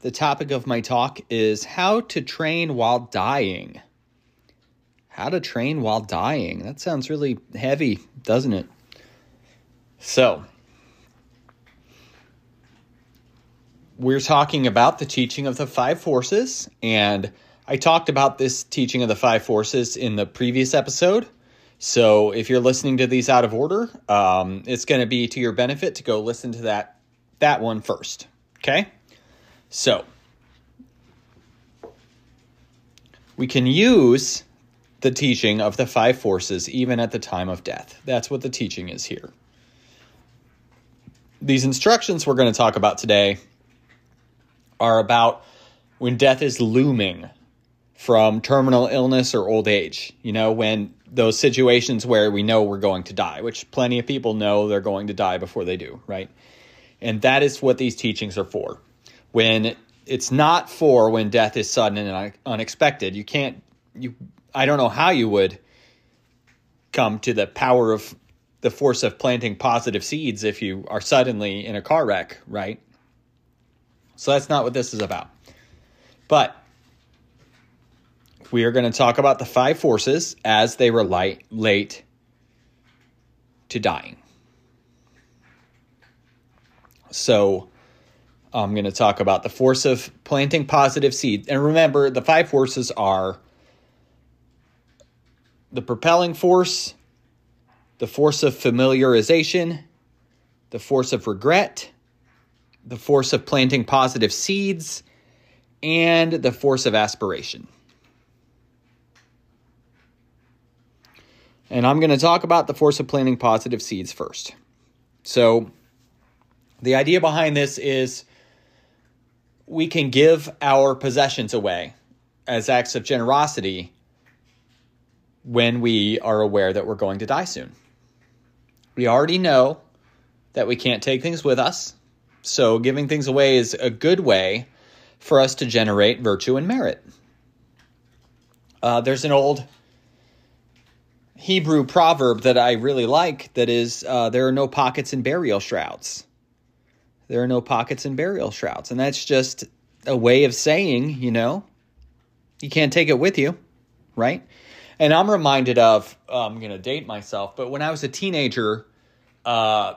the topic of my talk is how to train while dying. How to train while dying. That sounds really heavy, doesn't it? So, we're talking about the teaching of the five forces, and I talked about this teaching of the five forces in the previous episode. So, if you're listening to these out of order, um, it's going to be to your benefit to go listen to that that one first. Okay? So, we can use the teaching of the five forces even at the time of death. That's what the teaching is here. These instructions we're going to talk about today are about when death is looming from terminal illness or old age. You know, when those situations where we know we're going to die, which plenty of people know they're going to die before they do, right? And that is what these teachings are for when it's not for when death is sudden and unexpected. You can't you I don't know how you would come to the power of the force of planting positive seeds if you are suddenly in a car wreck, right? So that's not what this is about. But we are going to talk about the five forces as they relate late to dying. So I'm going to talk about the force of planting positive seeds. And remember, the five forces are the propelling force, the force of familiarization, the force of regret, the force of planting positive seeds, and the force of aspiration. And I'm going to talk about the force of planting positive seeds first. So, the idea behind this is we can give our possessions away as acts of generosity when we are aware that we're going to die soon. We already know that we can't take things with us, so giving things away is a good way for us to generate virtue and merit. Uh, there's an old Hebrew proverb that I really like that is uh, there are no pockets in burial shrouds there are no pockets in burial shrouds. And that's just a way of saying, you know, you can't take it with you, right? And I'm reminded of, uh, I'm going to date myself, but when I was a teenager, uh,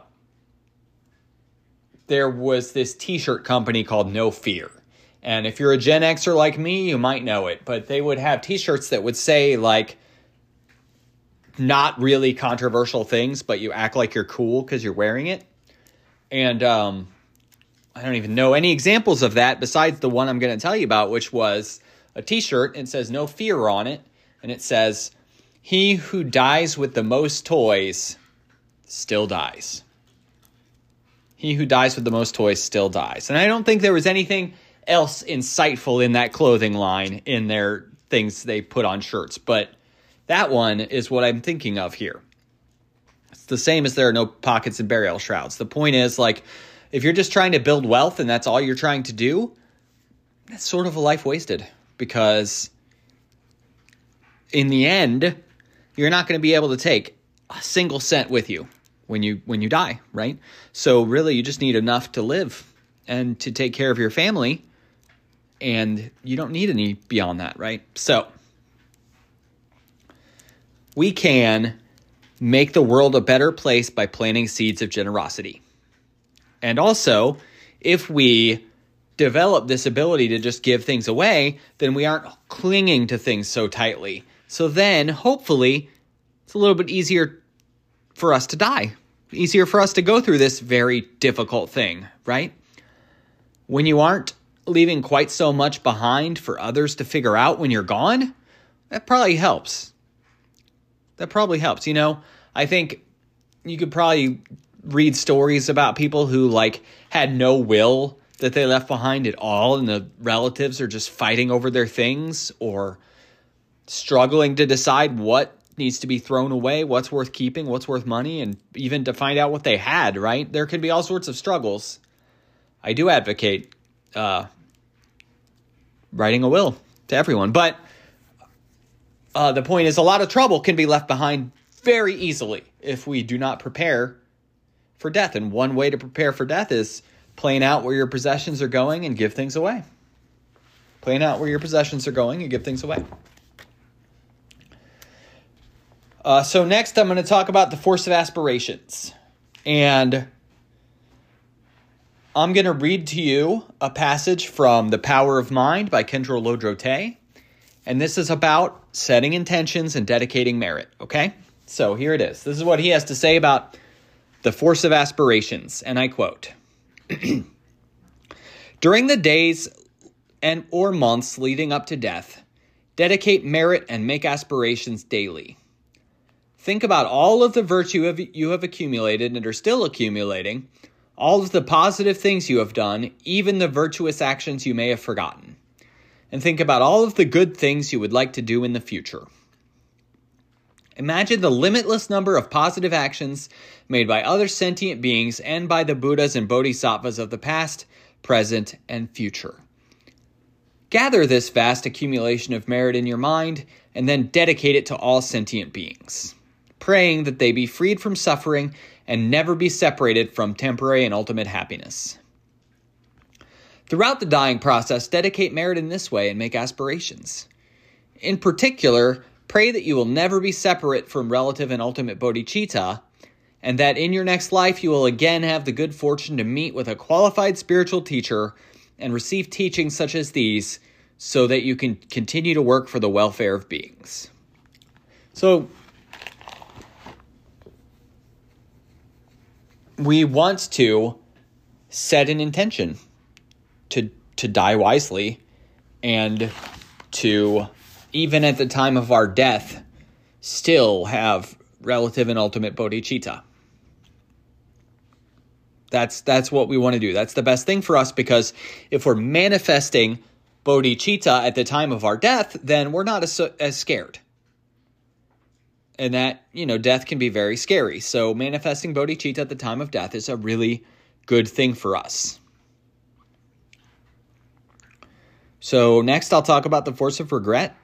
there was this t shirt company called No Fear. And if you're a Gen Xer like me, you might know it, but they would have t shirts that would say, like, not really controversial things, but you act like you're cool because you're wearing it. And um, I don't even know any examples of that besides the one I'm going to tell you about, which was a t shirt. It says no fear on it. And it says, He who dies with the most toys still dies. He who dies with the most toys still dies. And I don't think there was anything else insightful in that clothing line in their things they put on shirts. But that one is what I'm thinking of here. It's the same as there are no pockets in burial shrouds. The point is, like, if you're just trying to build wealth and that's all you're trying to do, that's sort of a life wasted because in the end, you're not going to be able to take a single cent with you when you when you die, right? So really you just need enough to live and to take care of your family and you don't need any beyond that, right? So we can make the world a better place by planting seeds of generosity. And also, if we develop this ability to just give things away, then we aren't clinging to things so tightly. So then, hopefully, it's a little bit easier for us to die, easier for us to go through this very difficult thing, right? When you aren't leaving quite so much behind for others to figure out when you're gone, that probably helps. That probably helps. You know, I think you could probably read stories about people who like had no will that they left behind at all, and the relatives are just fighting over their things or struggling to decide what needs to be thrown away, what's worth keeping, what's worth money, and even to find out what they had, right? There can be all sorts of struggles. I do advocate uh, writing a will to everyone, but uh, the point is a lot of trouble can be left behind very easily if we do not prepare for death. And one way to prepare for death is plan out where your possessions are going and give things away. Plan out where your possessions are going and give things away. Uh, so, next, I'm going to talk about the force of aspirations. And I'm going to read to you a passage from The Power of Mind by Khentrul Lodrö. And this is about setting intentions and dedicating merit, okay? So, here it is. This is what he has to say about the force of aspirations. And I quote During the days and or months leading up to death, dedicate merit and make aspirations daily. Think about all of the virtue you have accumulated and are still accumulating, all of the positive things you have done, even the virtuous actions you may have forgotten. And think about all of the good things you would like to do in the future. Imagine the limitless number of positive actions made by other sentient beings and by the Buddhas and Bodhisattvas of the past, present, and future. Gather this vast accumulation of merit in your mind and then dedicate it to all sentient beings praying that they be freed from suffering and never be separated from temporary and ultimate happiness. Throughout the dying process, dedicate merit in this way and make aspirations. In particular, pray that you will never be separate from relative and ultimate bodhicitta, and that in your next life you will again have the good fortune to meet with a qualified spiritual teacher and receive teachings such as these so that you can continue to work for the welfare of beings. So, we want to set an intention to to die wisely and to even at the time of our death still have relative and ultimate bodhicitta. That's that's what we want to do. That's the best thing for us because if we're manifesting bodhicitta at the time of our death then we're not as, as scared. And that you know death can be very scary. So manifesting bodhicitta at the time of death is a really good thing for us. So next i'll talk about the force of regret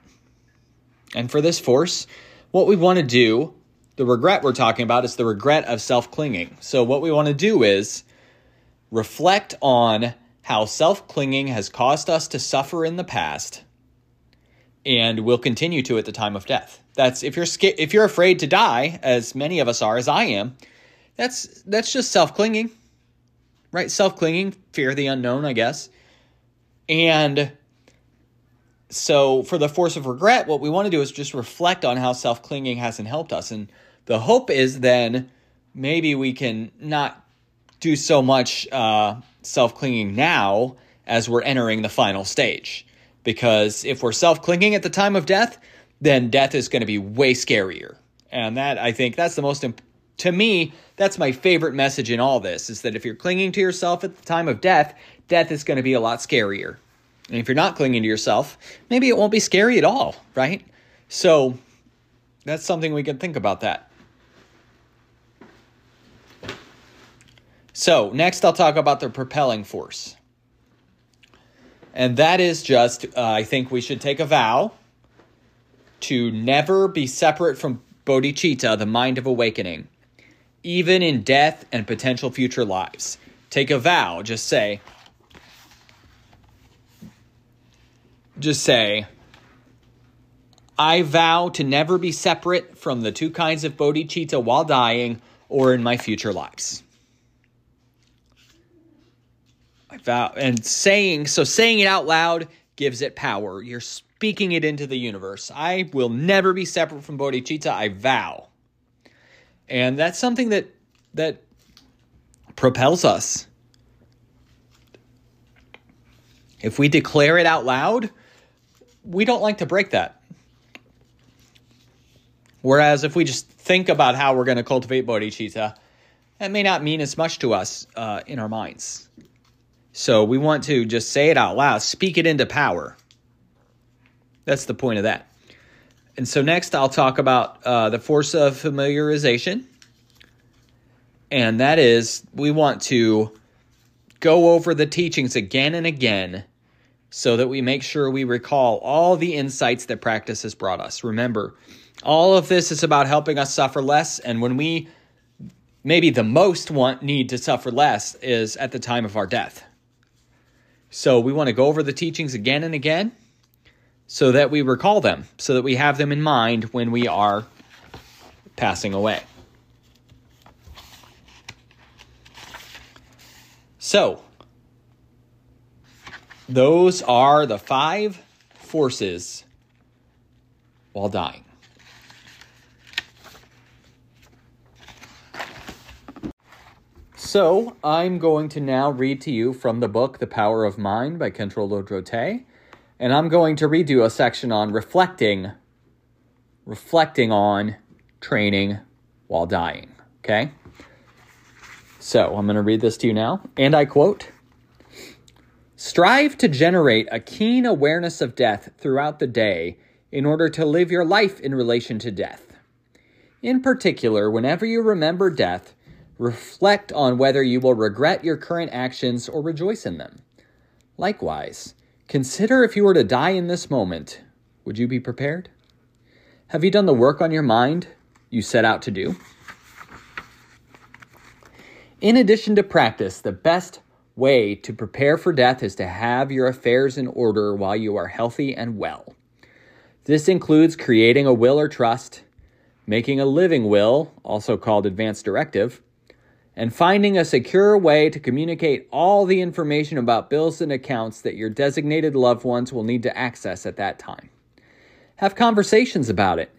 and for this force what we want to do the regret we're talking about is the regret of self-clinging so what we want to do is reflect on how self-clinging has caused us to suffer in the past and will continue to at the time of death. That's if you're if you're afraid to die, as many of us are, as I am. That's that's just self clinging, right? Self clinging, fear of the unknown, I guess. And so, for the force of regret, what we want to do is just reflect on how self clinging hasn't helped us, and the hope is then maybe we can not do so much uh, self clinging now as we're entering the final stage because if we're self clinging at the time of death, then death is going to be way scarier. And that, I think, that's the most, to me, that's my favorite message in all this is that if you're clinging to yourself at the time of death, death is going to be a lot scarier. And if you're not clinging to yourself, maybe it won't be scary at all, right? So that's something we can think about that. So, next I'll talk about the propelling force. And that is just, uh, I think we should take a vow to never be separate from bodhicitta, the mind of awakening, even in death and potential future lives. Take a vow, just say, just say, I vow to never be separate from the two kinds of bodhicitta while dying or in my future lives. I vow and saying so saying it out loud gives it power. You're speaking it into the universe. I will never be separate from bodhicitta. I vow. And that's something that that propels us. If we declare it out loud, we don't like to break that. Whereas if we just think about how we're going to cultivate bodhicitta, that may not mean as much to us uh, in our minds. So we want to just say it out loud, speak it into power. That's the point of that. And so next I'll talk about uh, the force of familiarization. And that is we want to go over the teachings again and again so that we make sure we recall all the insights that practice has brought us. Remember, all of this is about helping us suffer less. And when we maybe the most want need to suffer less is at the time of our death. So we want to go over the teachings again and again so that we recall them, so that we have them in mind when we are passing away. So, those are the five forces while dying. So, I'm going to now read to you from the book The Power of Mind by Khentrul Lodrö and I'm going to redo a section on reflecting reflecting on training while dying, okay? So, I'm going to read this to you now, and I quote Strive to generate a keen awareness of death throughout the day in order to live your life in relation to death. In particular, whenever you remember death, Reflect on whether you will regret your current actions or rejoice in them. Likewise, consider if you were to die in this moment, would you be prepared? Have you done the work on your mind you set out to do? In addition to practice, the best way to prepare for death is to have your affairs in order while you are healthy and well. This includes creating a will or trust, making a living will, also called advance directive, and finding a secure way to communicate all the information about bills and accounts that your designated loved ones will need to access at that time. Have conversations about it.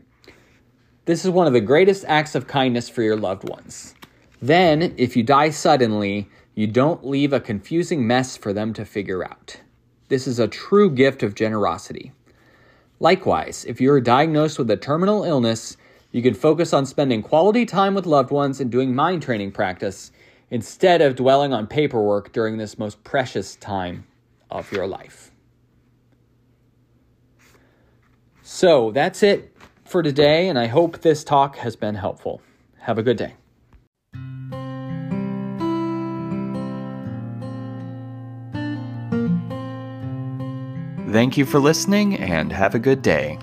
This is one of the greatest acts of kindness for your loved ones. Then, if you die suddenly, you don't leave a confusing mess for them to figure out. This is a true gift of generosity. Likewise, if you are diagnosed with a terminal illness, you can focus on spending quality time with loved ones and doing mind training practice instead of dwelling on paperwork during this most precious time of your life. So that's it for today, and I hope this talk has been helpful. Have a good day. Thank you for listening and have a good day.